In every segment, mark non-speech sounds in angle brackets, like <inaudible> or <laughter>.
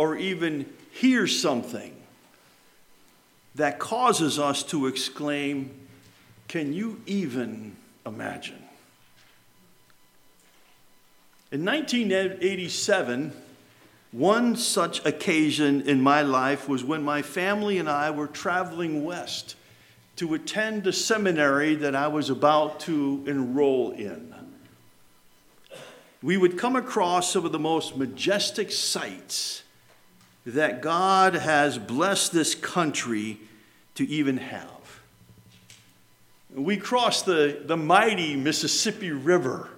or even hear something that causes us to exclaim, Can you even imagine? In 1987, one such occasion in my life was when my family and I were traveling west to attend a seminary that I was about to enroll in. We would come across some of the most majestic sights that God has blessed this country to even have. We crossed the, the mighty Mississippi River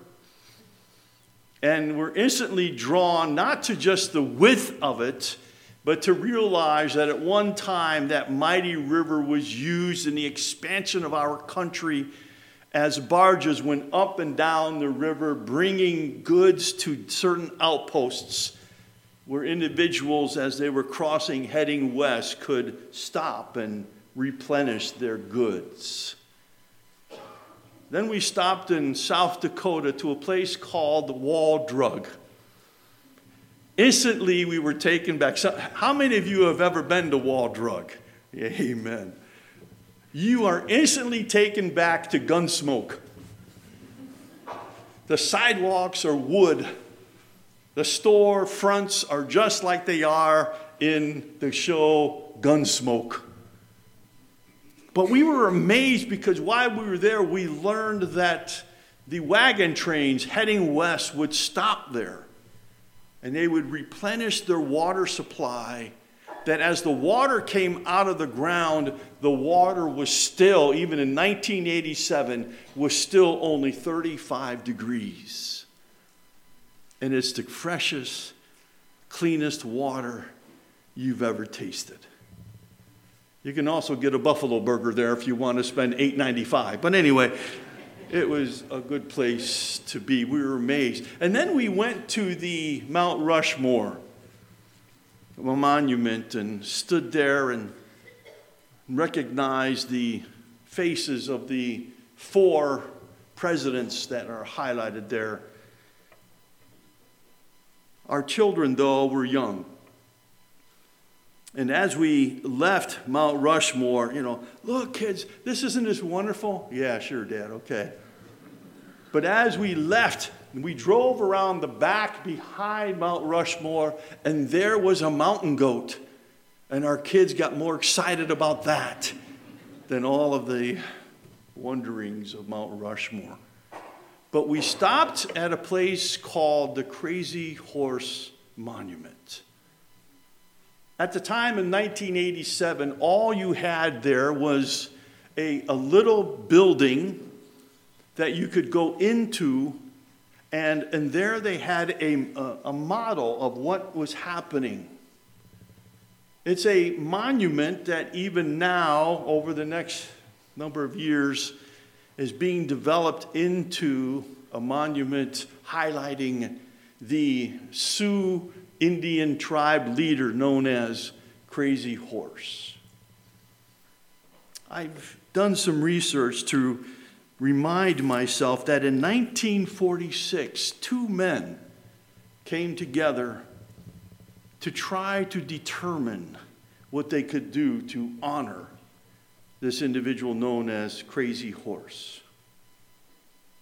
and were instantly drawn not to just the width of it, but to realize that at one time that mighty river was used in the expansion of our country as barges went up and down the river bringing goods to certain outposts where individuals, as they were crossing heading west, could stop and replenish their goods. Then we stopped in South Dakota to a place called Wall Drug. Instantly, we were taken back. How many of you have ever been to Wall Drug? Amen. You are instantly taken back to Gunsmoke. The sidewalks are wood the store fronts are just like they are in the show Gunsmoke. But we were amazed because while we were there, we learned that the wagon trains heading west would stop there and they would replenish their water supply. That as the water came out of the ground, the water was still, even in 1987, was still only 35 degrees and it's the freshest, cleanest water you've ever tasted. You can also get a buffalo burger there if you want to spend $8.95. But anyway, it was a good place to be. We were amazed. And then we went to the Mount Rushmore, monument, and stood there and recognized the faces of the four presidents that are highlighted there our children, though, were young. And as we left Mount Rushmore, you know, look, kids, this isn't this wonderful? Yeah, sure, Dad, okay. But as we left, we drove around the back behind Mount Rushmore, and there was a mountain goat. And our kids got more excited about that than all of the wanderings of Mount Rushmore. But we stopped at a place called the Crazy Horse Monument. At the time in 1987, all you had there was a, a little building that you could go into, and, and there they had a, a, a model of what was happening. It's a monument that even now, over the next number of years, is being developed into a monument highlighting the Sioux Indian tribe leader known as Crazy Horse. I've done some research to remind myself that in 1946, two men came together to try to determine what they could do to honor this individual known as Crazy Horse.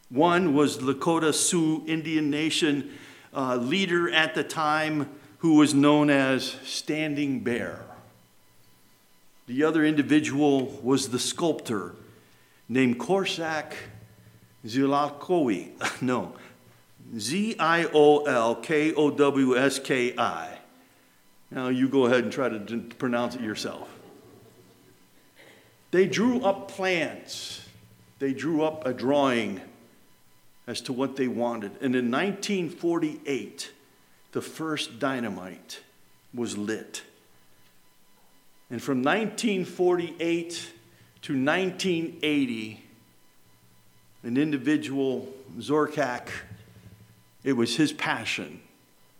One was Lakota Sioux Indian Nation uh, leader at the time who was known as Standing Bear. The other individual was the sculptor named Korczak Ziolkowski. <laughs> No, Z I O L K O W S K I. Now you go ahead and try to pronounce it yourself. They drew up plans, they drew up a drawing as to what they wanted. And in 1948, the first dynamite was lit. And from 1948 to 1980, an individual, Zorkak, it was his passion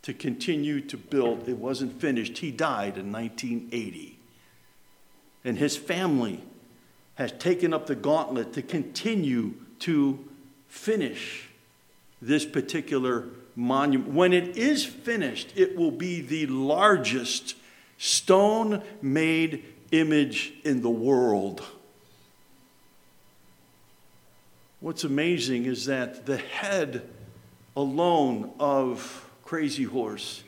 to continue to build. It wasn't finished. He died in 1980. And his family has taken up the gauntlet to continue to finish this particular monument. When it is finished, it will be the largest stone made image in the world. What's amazing is that the head alone of Crazy Horse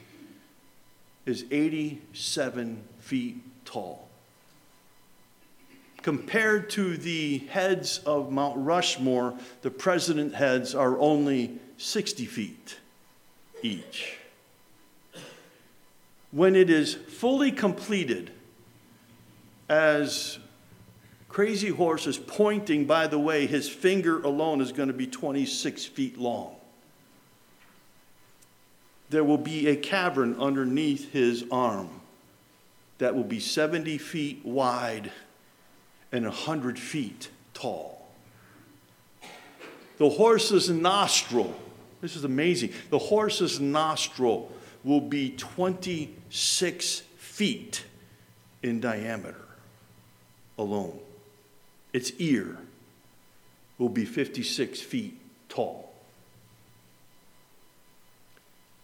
is 87 feet tall. Compared to the heads of Mount Rushmore, the president heads are only 60 feet each. When it is fully completed, as Crazy Horse is pointing, by the way, his finger alone is going to be 26 feet long. There will be a cavern underneath his arm that will be 70 feet wide and 100 feet tall. The horse's nostril, this is amazing, the horse's nostril will be 26 feet in diameter alone its ear will be 56 feet tall.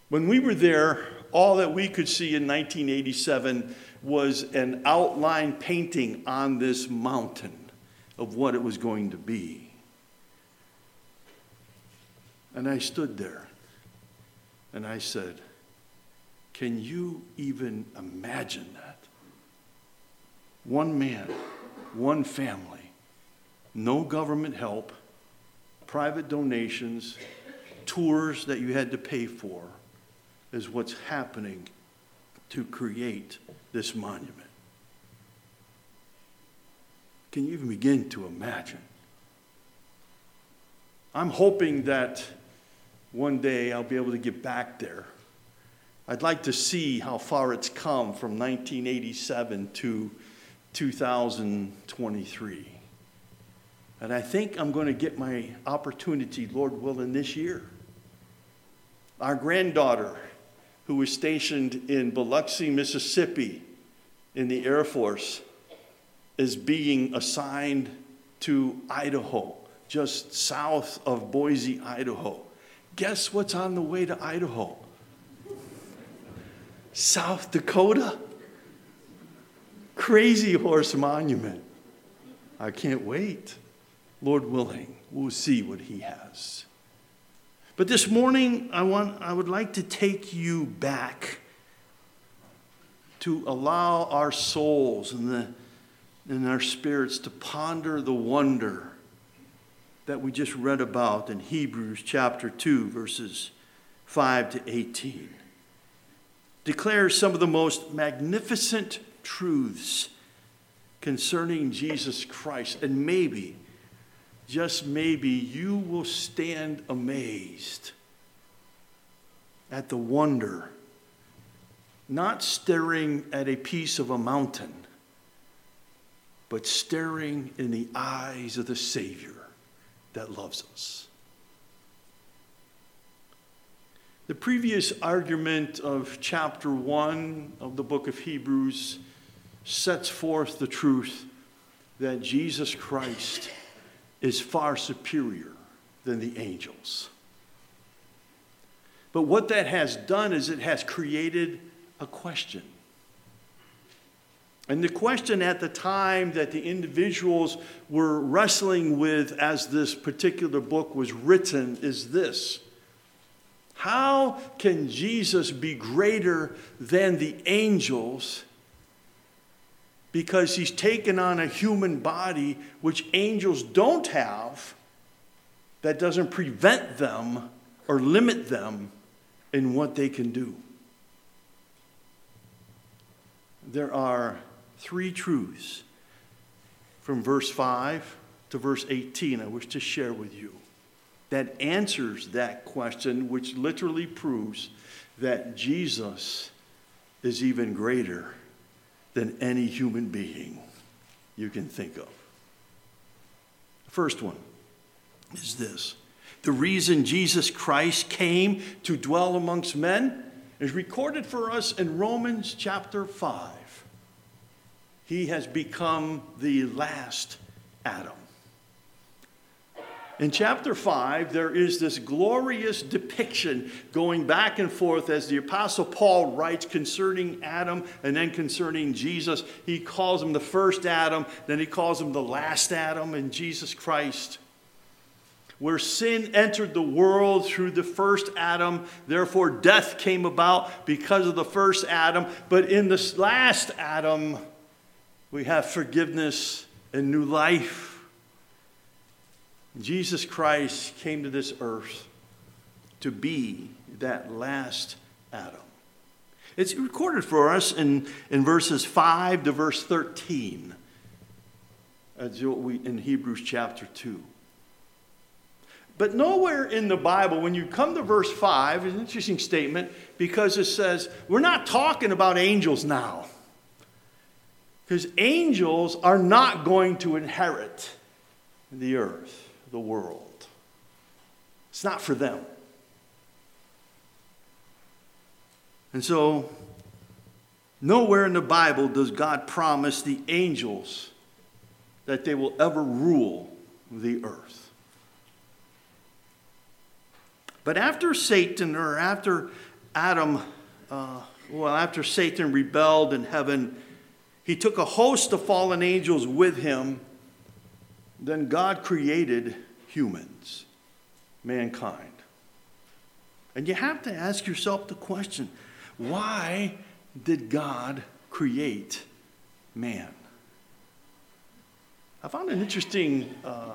When we were there, all that we could see in 1987 was an outline painting on this mountain of what it was going to be. And I stood there and I said, Can you even imagine that? One man, one family no government help, private donations, tours that you had to pay for, is what's happening to create this monument. Can you even begin to imagine? I'm hoping that one day I'll be able to get back there. I'd like to see how far it's come from 1987 to 2023. And I think I'm going to get my opportunity, Lord willing, this year. Our granddaughter, who was stationed in Biloxi, Mississippi, in the Air Force, is being assigned to Idaho, just south of Boise, Idaho. Guess what's on the way to Idaho? South Dakota. Crazy Horse Monument. I can't wait. Lord willing, we'll see what he has. But this morning, I, want, I would like to take you back to allow our souls and, the, and our spirits to ponder the wonder that we just read about in Hebrews chapter 2, verses 5 to 18. Declares some of the most magnificent truths concerning Jesus Christ and maybe just maybe you will stand amazed at the wonder, not staring at a piece of a mountain, but staring in the eyes of the Savior that loves us. The previous argument of chapter 1 of the book of Hebrews sets forth the truth that Jesus Christ is far superior than the angels. But what that has done is it has created a question. And the question at the time that the individuals were wrestling with as this particular book was written is this How can Jesus be greater than the angels because he's taken on a human body which angels don't have that doesn't prevent them or limit them in what they can do. There are three truths from verse 5 to verse 18 I wish to share with you that answers that question, which literally proves that Jesus is even greater than any human being you can think of. The first one is this the reason Jesus Christ came to dwell amongst men is recorded for us in Romans chapter 5. He has become the last Adam. In chapter 5, there is this glorious depiction going back and forth as the Apostle Paul writes concerning Adam and then concerning Jesus. He calls him the first Adam, then he calls him the last Adam in Jesus Christ. Where sin entered the world through the first Adam, therefore death came about because of the first Adam. But in this last Adam, we have forgiveness and new life. Jesus Christ came to this earth to be that last Adam. It's recorded for us in, in verses 5 to verse 13 in Hebrews chapter 2. But nowhere in the Bible, when you come to verse 5, it's an interesting statement because it says, we're not talking about angels now. Because angels are not going to inherit the earth the world. It's not for them. And so, nowhere in the Bible does God promise the angels that they will ever rule the earth. But after Satan, or after Adam, uh, well, after Satan rebelled in heaven, he took a host of fallen angels with him then God created humans, mankind. And you have to ask yourself the question why did God create man? I found an interesting uh,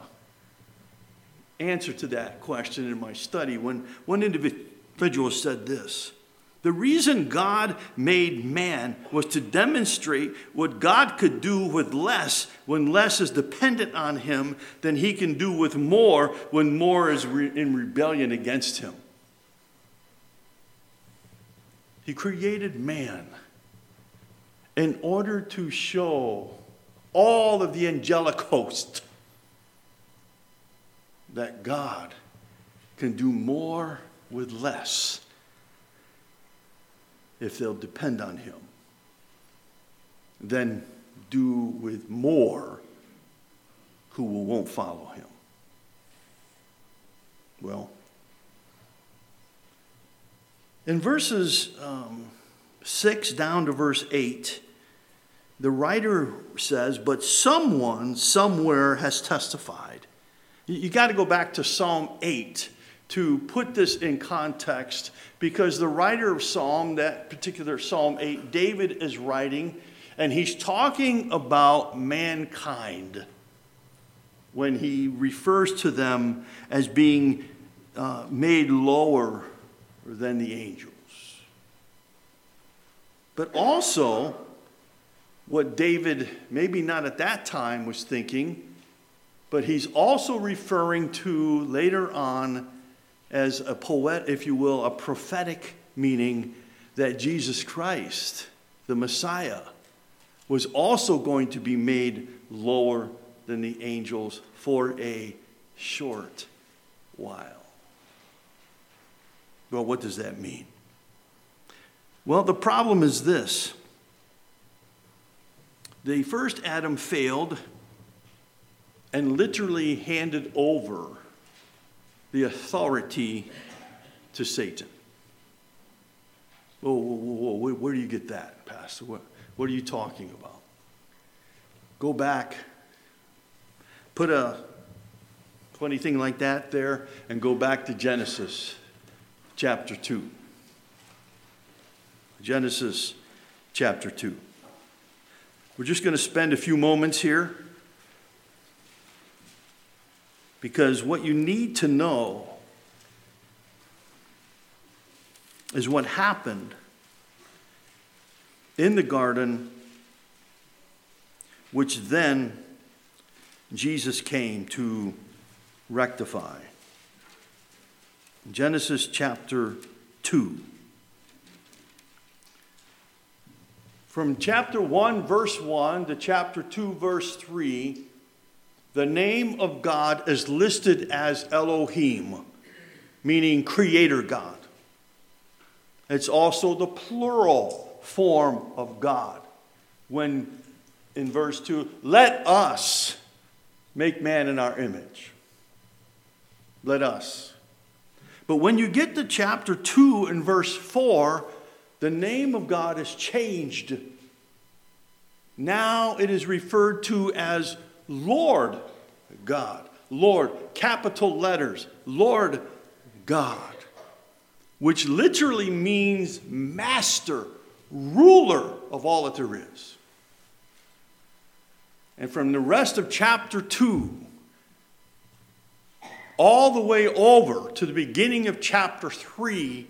answer to that question in my study when one individual said this the reason God made man was to demonstrate what God could do with less when less is dependent on him than he can do with more when more is re- in rebellion against him. He created man in order to show all of the angelic host that God can do more with less if they'll depend on Him than do with more who won't follow Him. Well, in verses um, 6 down to verse 8, the writer says, But someone somewhere has testified. You, you got to go back to Psalm 8 to put this in context because the writer of Psalm, that particular Psalm 8, David is writing, and he's talking about mankind when he refers to them as being uh, made lower than the angels. But also, what David, maybe not at that time, was thinking, but he's also referring to later on as a poet, if you will, a prophetic meaning that Jesus Christ, the Messiah, was also going to be made lower than the angels for a short while. Well, what does that mean? Well, the problem is this the first Adam failed and literally handed over the authority to Satan. Whoa, whoa, whoa, whoa. Where do you get that, Pastor? What, what are you talking about? Go back, put a funny thing like that there, and go back to Genesis chapter 2. Genesis chapter 2. We're just going to spend a few moments here Because what you need to know is what happened in the garden, which then Jesus came to rectify. Genesis chapter 2. From chapter 1, verse 1 to chapter 2, verse 3, the name of God is listed as Elohim, meaning creator God. It's also the plural form of God. When in verse 2, let us make man in our image. Let us. But when you get to chapter 2 and verse 4, the name of God is changed. Now it is referred to as Lord God. Lord, capital letters, Lord God, which literally means master, ruler of all that there is. And from the rest of chapter 2, all the way over to the beginning of chapter 3,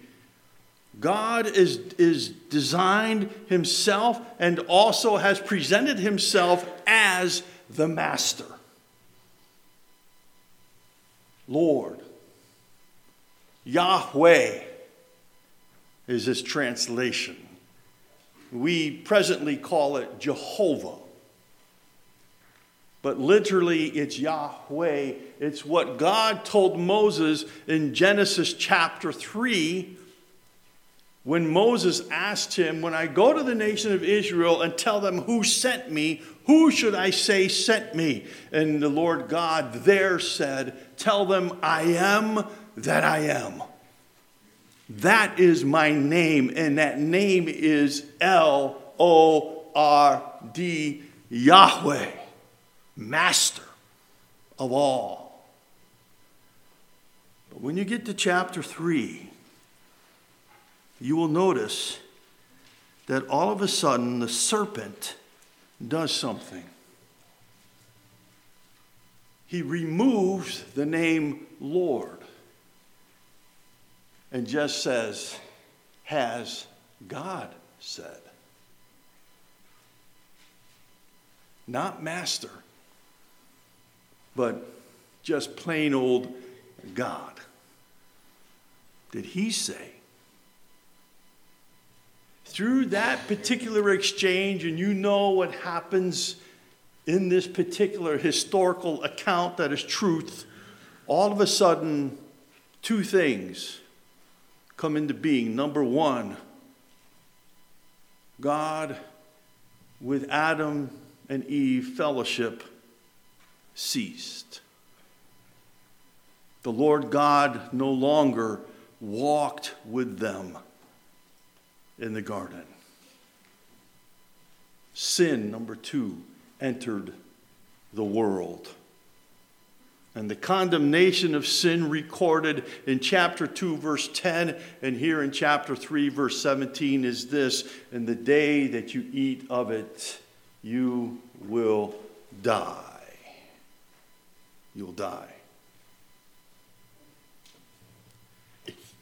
God is, is designed himself and also has presented himself as the master. Lord, Yahweh is his translation. We presently call it Jehovah. But literally, it's Yahweh. It's what God told Moses in Genesis chapter 3 when Moses asked him, When I go to the nation of Israel and tell them who sent me, who should I say sent me? And the Lord God there said, Tell them, I am that I am. That is my name, and that name is L O R D, Yahweh, Master of all. But when you get to chapter 3, you will notice that all of a sudden the serpent does something. He removes the name Lord and just says, Has God said? Not master, but just plain old God. Did he say? Through that particular exchange, and you know what happens in this particular historical account that is truth, all of a sudden, two things come into being. Number one, God with Adam and Eve fellowship ceased. The Lord God no longer walked with them in the garden. Sin, number two, entered the world. And the condemnation of sin recorded in chapter 2, verse 10, and here in chapter 3, verse 17 is this In the day that you eat of it, you will die. You'll die.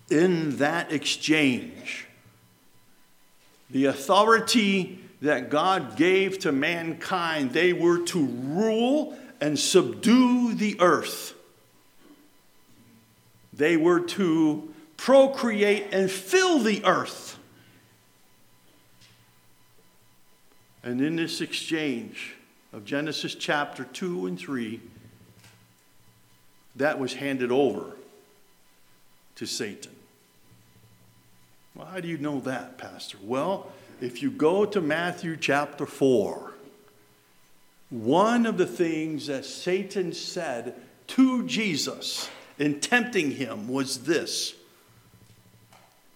In that exchange, the authority that God gave to mankind, they were to rule and subdue the earth. They were to procreate and fill the earth. And in this exchange of Genesis chapter 2 and 3, that was handed over to Satan. Well, how do you know that, Pastor? Well, if you go to Matthew chapter 4, one of the things that Satan said to Jesus in tempting him was this.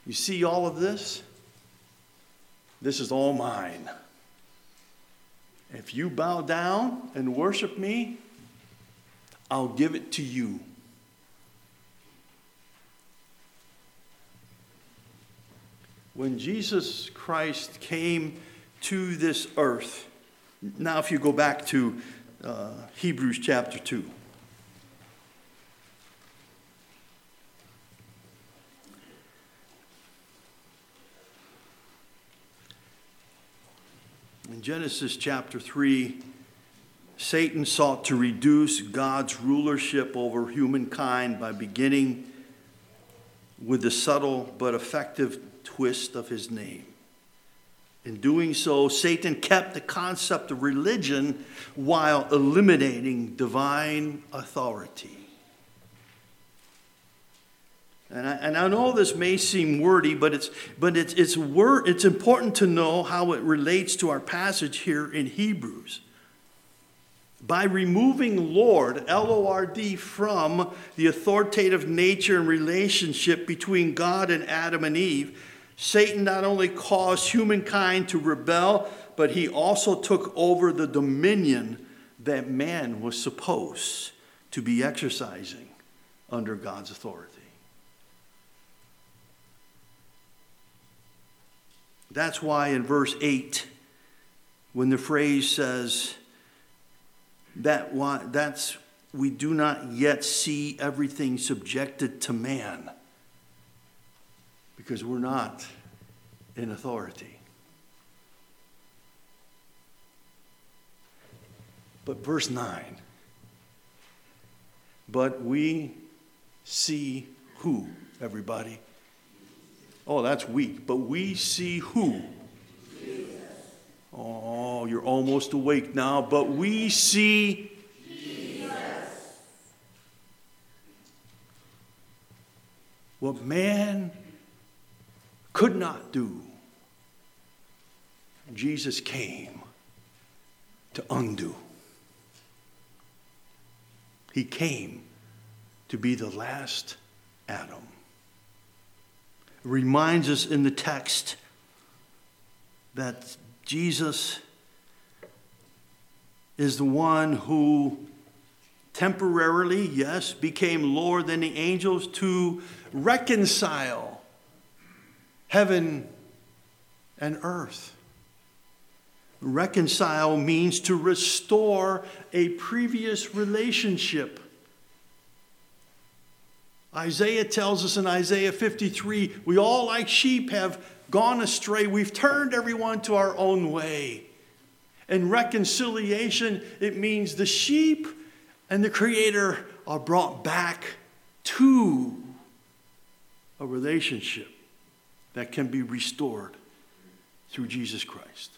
You see all of this? This is all mine. If you bow down and worship me, I'll give it to you. When Jesus Christ came to this earth, now if you go back to uh, Hebrews chapter 2. In Genesis chapter 3, Satan sought to reduce God's rulership over humankind by beginning with the subtle but effective twist of his name. In doing so, Satan kept the concept of religion while eliminating divine authority. And I, and I know this may seem wordy, but, it's, but it's, it's, word, it's important to know how it relates to our passage here in Hebrews. By removing Lord, L O R D, from the authoritative nature and relationship between God and Adam and Eve, Satan not only caused humankind to rebel, but he also took over the dominion that man was supposed to be exercising under God's authority. That's why in verse 8, when the phrase says, that why, that's we do not yet see everything subjected to man because we're not in authority. But verse 9, but we see who, everybody? Oh, that's weak. But we see who? Jesus. Oh, you're almost awake now. But we see Jesus. What man could not do, Jesus came to undo. He came to be the last Adam It reminds us in the text that Jesus is the one who temporarily, yes, became lower than the angels to reconcile heaven and earth. Reconcile means to restore a previous relationship Isaiah tells us in Isaiah 53 we all, like sheep, have gone astray. We've turned everyone to our own way. In reconciliation, it means the sheep and the Creator are brought back to a relationship that can be restored through Jesus Christ.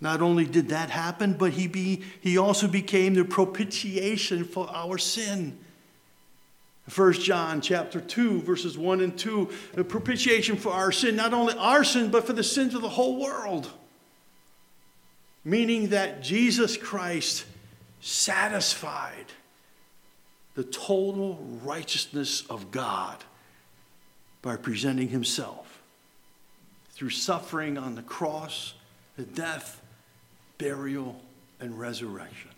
Not only did that happen, but he, be, he also became the propitiation for our sin. 1 John chapter 2 verses 1 and 2 the propitiation for our sin not only our sin but for the sins of the whole world meaning that Jesus Christ satisfied the total righteousness of God by presenting himself through suffering on the cross the death burial and resurrection.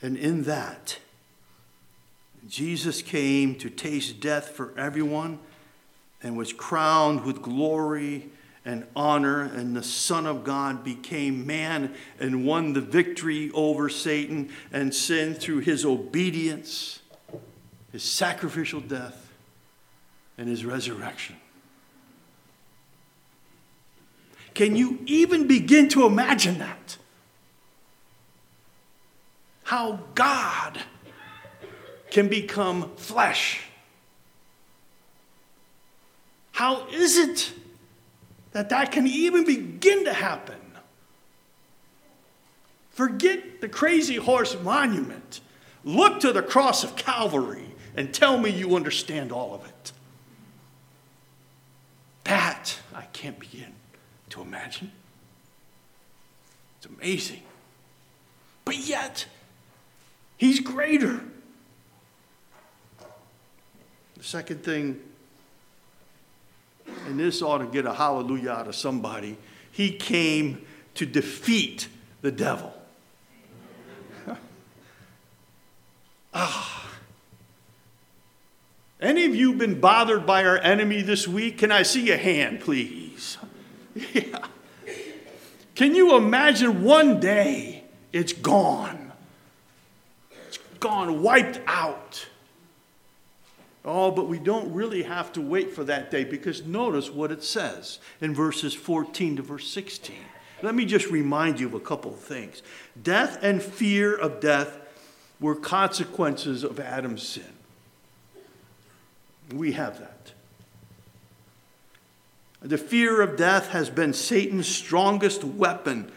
And in that Jesus came to taste death for everyone and was crowned with glory and honor, and the Son of God became man and won the victory over Satan and sin through his obedience, his sacrificial death, and his resurrection. Can you even begin to imagine that? How God can become flesh. How is it that that can even begin to happen? Forget the crazy horse monument. Look to the cross of Calvary and tell me you understand all of it. That I can't begin to imagine. It's amazing. But yet, he's greater. The Second thing, and this ought to get a hallelujah out of somebody, he came to defeat the devil. <laughs> ah. Any of you been bothered by our enemy this week? Can I see a hand, please? <laughs> yeah. Can you imagine one day it's gone? It's gone, wiped out. Oh, but we don't really have to wait for that day because notice what it says in verses 14 to verse 16. Let me just remind you of a couple of things. Death and fear of death were consequences of Adam's sin. We have that. The fear of death has been Satan's strongest weapon.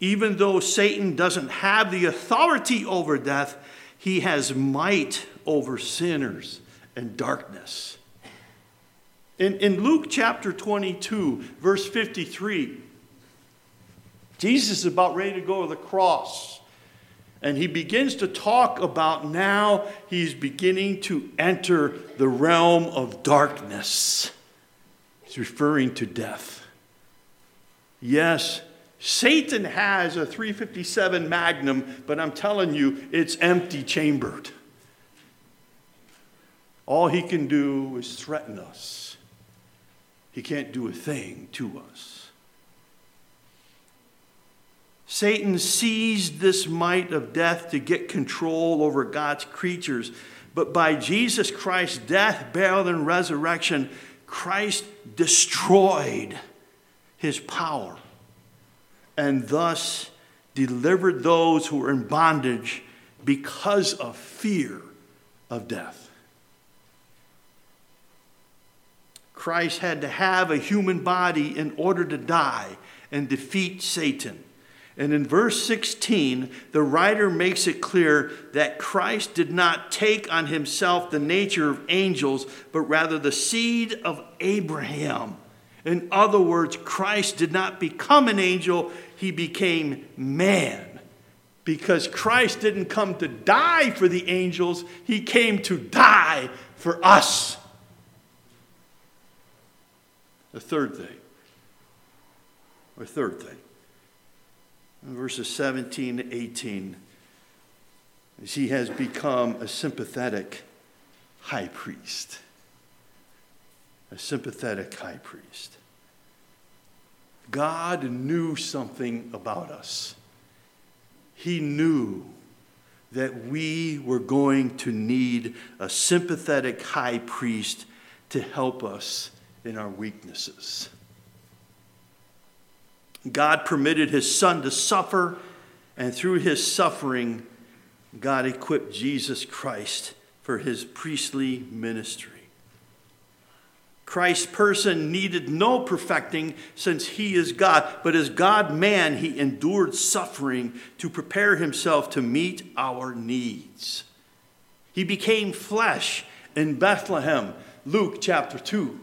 Even though Satan doesn't have the authority over death, he has might over sinners and darkness. In, in Luke chapter 22, verse 53, Jesus is about ready to go to the cross. And he begins to talk about now he's beginning to enter the realm of darkness. He's referring to death. Yes, Satan has a 357 Magnum, but I'm telling you, it's empty chambered. All he can do is threaten us. He can't do a thing to us. Satan seized this might of death to get control over God's creatures. But by Jesus Christ's death, burial, and resurrection, Christ destroyed his power and thus delivered those who were in bondage because of fear of death. Christ had to have a human body in order to die and defeat Satan. And in verse 16, the writer makes it clear that Christ did not take on himself the nature of angels, but rather the seed of Abraham. In other words, Christ did not become an angel, he became man. Because Christ didn't come to die for the angels, he came to die for us. The third thing, or third thing, verses 17 to 18, is he has become a sympathetic high priest. A sympathetic high priest. God knew something about us. He knew that we were going to need a sympathetic high priest to help us in our weaknesses. God permitted his son to suffer, and through his suffering, God equipped Jesus Christ for his priestly ministry. Christ's person needed no perfecting since he is God, but as God man, he endured suffering to prepare himself to meet our needs. He became flesh in Bethlehem, Luke chapter 2.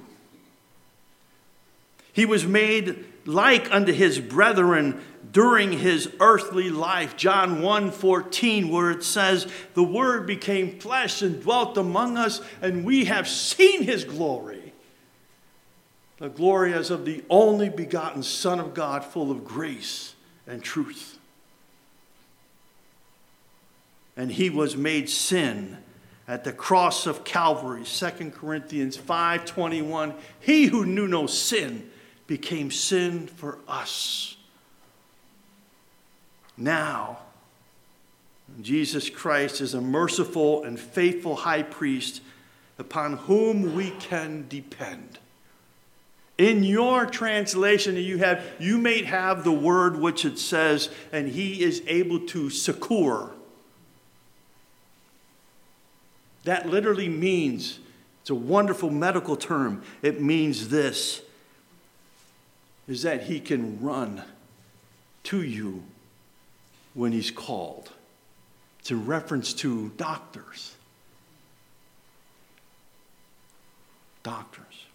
He was made like unto his brethren during his earthly life. John 1 14, where it says, The Word became flesh and dwelt among us, and we have seen his glory. The glory as of the only begotten Son of God, full of grace and truth. And he was made sin at the cross of Calvary, 2 Corinthians 5:21. He who knew no sin became sin for us. Now, Jesus Christ is a merciful and faithful high priest upon whom we can depend. In your translation that you have, you may have the word which it says, and he is able to succor. That literally means, it's a wonderful medical term. It means this is that he can run to you when he's called. It's in reference to doctors. Doctors.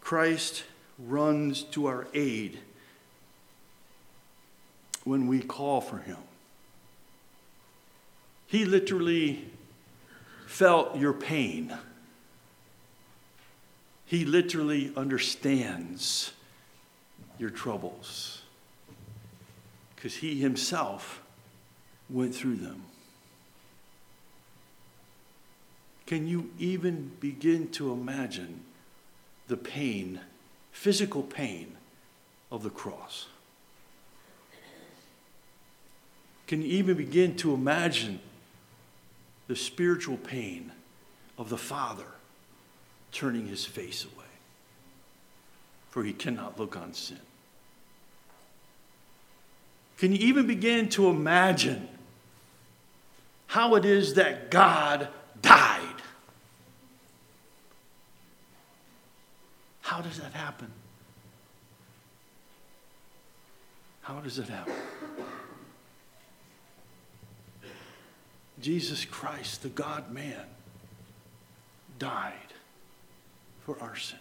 Christ runs to our aid when we call for him. He literally felt your pain. He literally understands your troubles because he himself went through them. Can you even begin to imagine the pain, physical pain of the cross? Can you even begin to imagine the spiritual pain of the Father turning his face away, for he cannot look on sin. Can you even begin to imagine how it is that God died? How does that happen? How does it happen? Jesus Christ, the God man, died for our sin.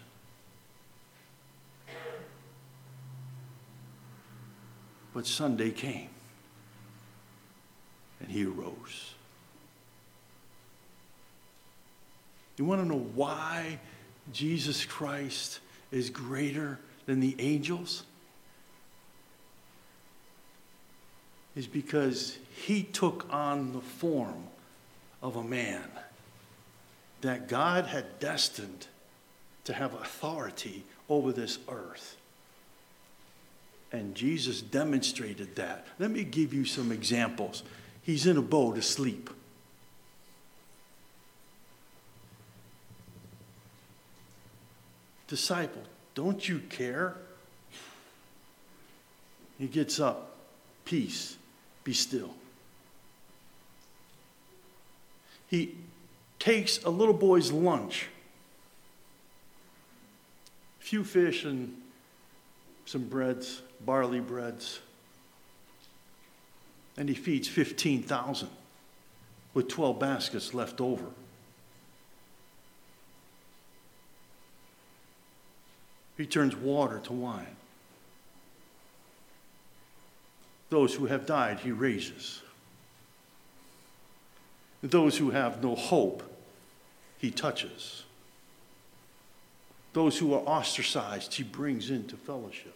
But Sunday came, and he arose. You want to know why Jesus Christ is greater than the angels? Is because he took on the form of a man that God had destined to have authority over this earth. And Jesus demonstrated that. Let me give you some examples. He's in a boat asleep. Disciple, don't you care? He gets up. Peace, be still. He takes a little boy's lunch few fish and some breads, barley breads. And he feeds 15,000 with 12 baskets left over. He turns water to wine. Those who have died, he raises. Those who have no hope, he touches. Those who are ostracized, he brings into fellowship.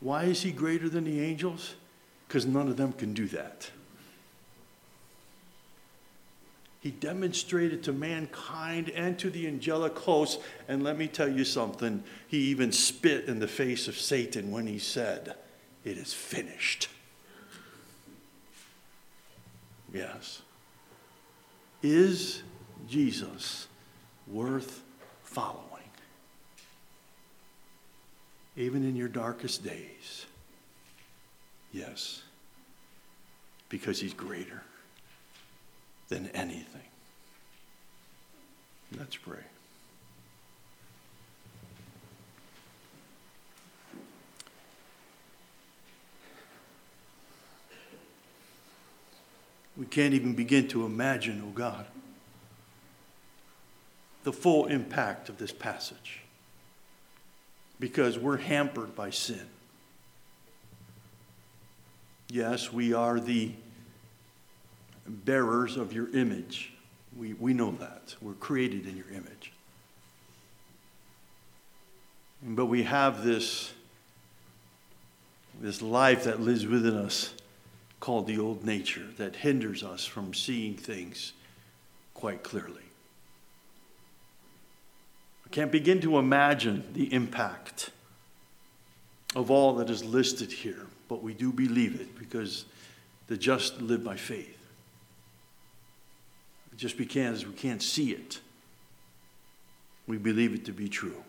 Why is he greater than the angels? Because none of them can do that. He demonstrated to mankind and to the angelic hosts, and let me tell you something, he even spit in the face of Satan when he said, It is finished. Yes. Is Jesus worth following. Even in your darkest days. Yes, because he's greater than anything. Let's pray. We can't even begin to imagine, oh God the full impact of this passage because we're hampered by sin. Yes, we are the bearers of your image. We, we know that. We're created in your image. But we have this, this life that lives within us called the old nature that hinders us from seeing things quite clearly. Can't begin to imagine the impact of all that is listed here, but we do believe it because the just live by faith. Just because we can't see it, we believe it to be true.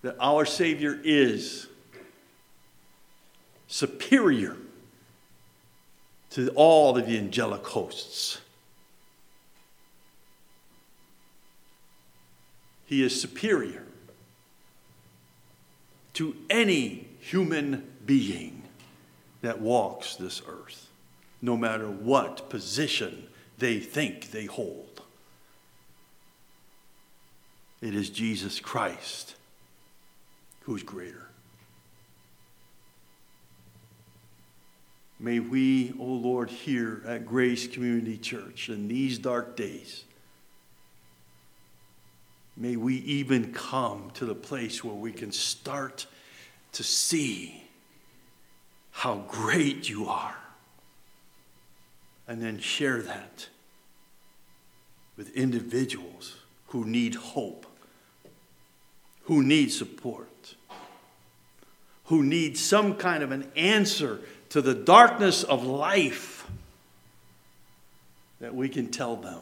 That our Savior is superior to all of the angelic hosts. He is superior to any human being that walks this earth, no matter what position they think they hold. It is Jesus Christ who's greater. May we, O oh Lord, here at Grace Community Church in these dark days, May we even come to the place where we can start to see how great you are and then share that with individuals who need hope, who need support, who need some kind of an answer to the darkness of life that we can tell them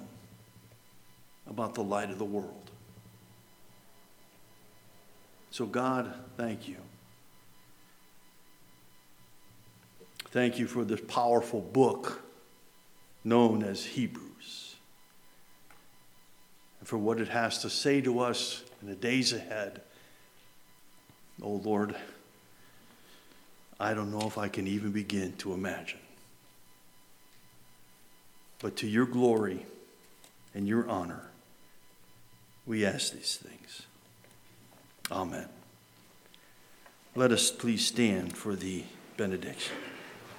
about the light of the world. So, God, thank you. Thank you for this powerful book known as Hebrews and for what it has to say to us in the days ahead. Oh, Lord, I don't know if I can even begin to imagine. But to your glory and your honor, we ask these things. Amen. Let us please stand for the benediction.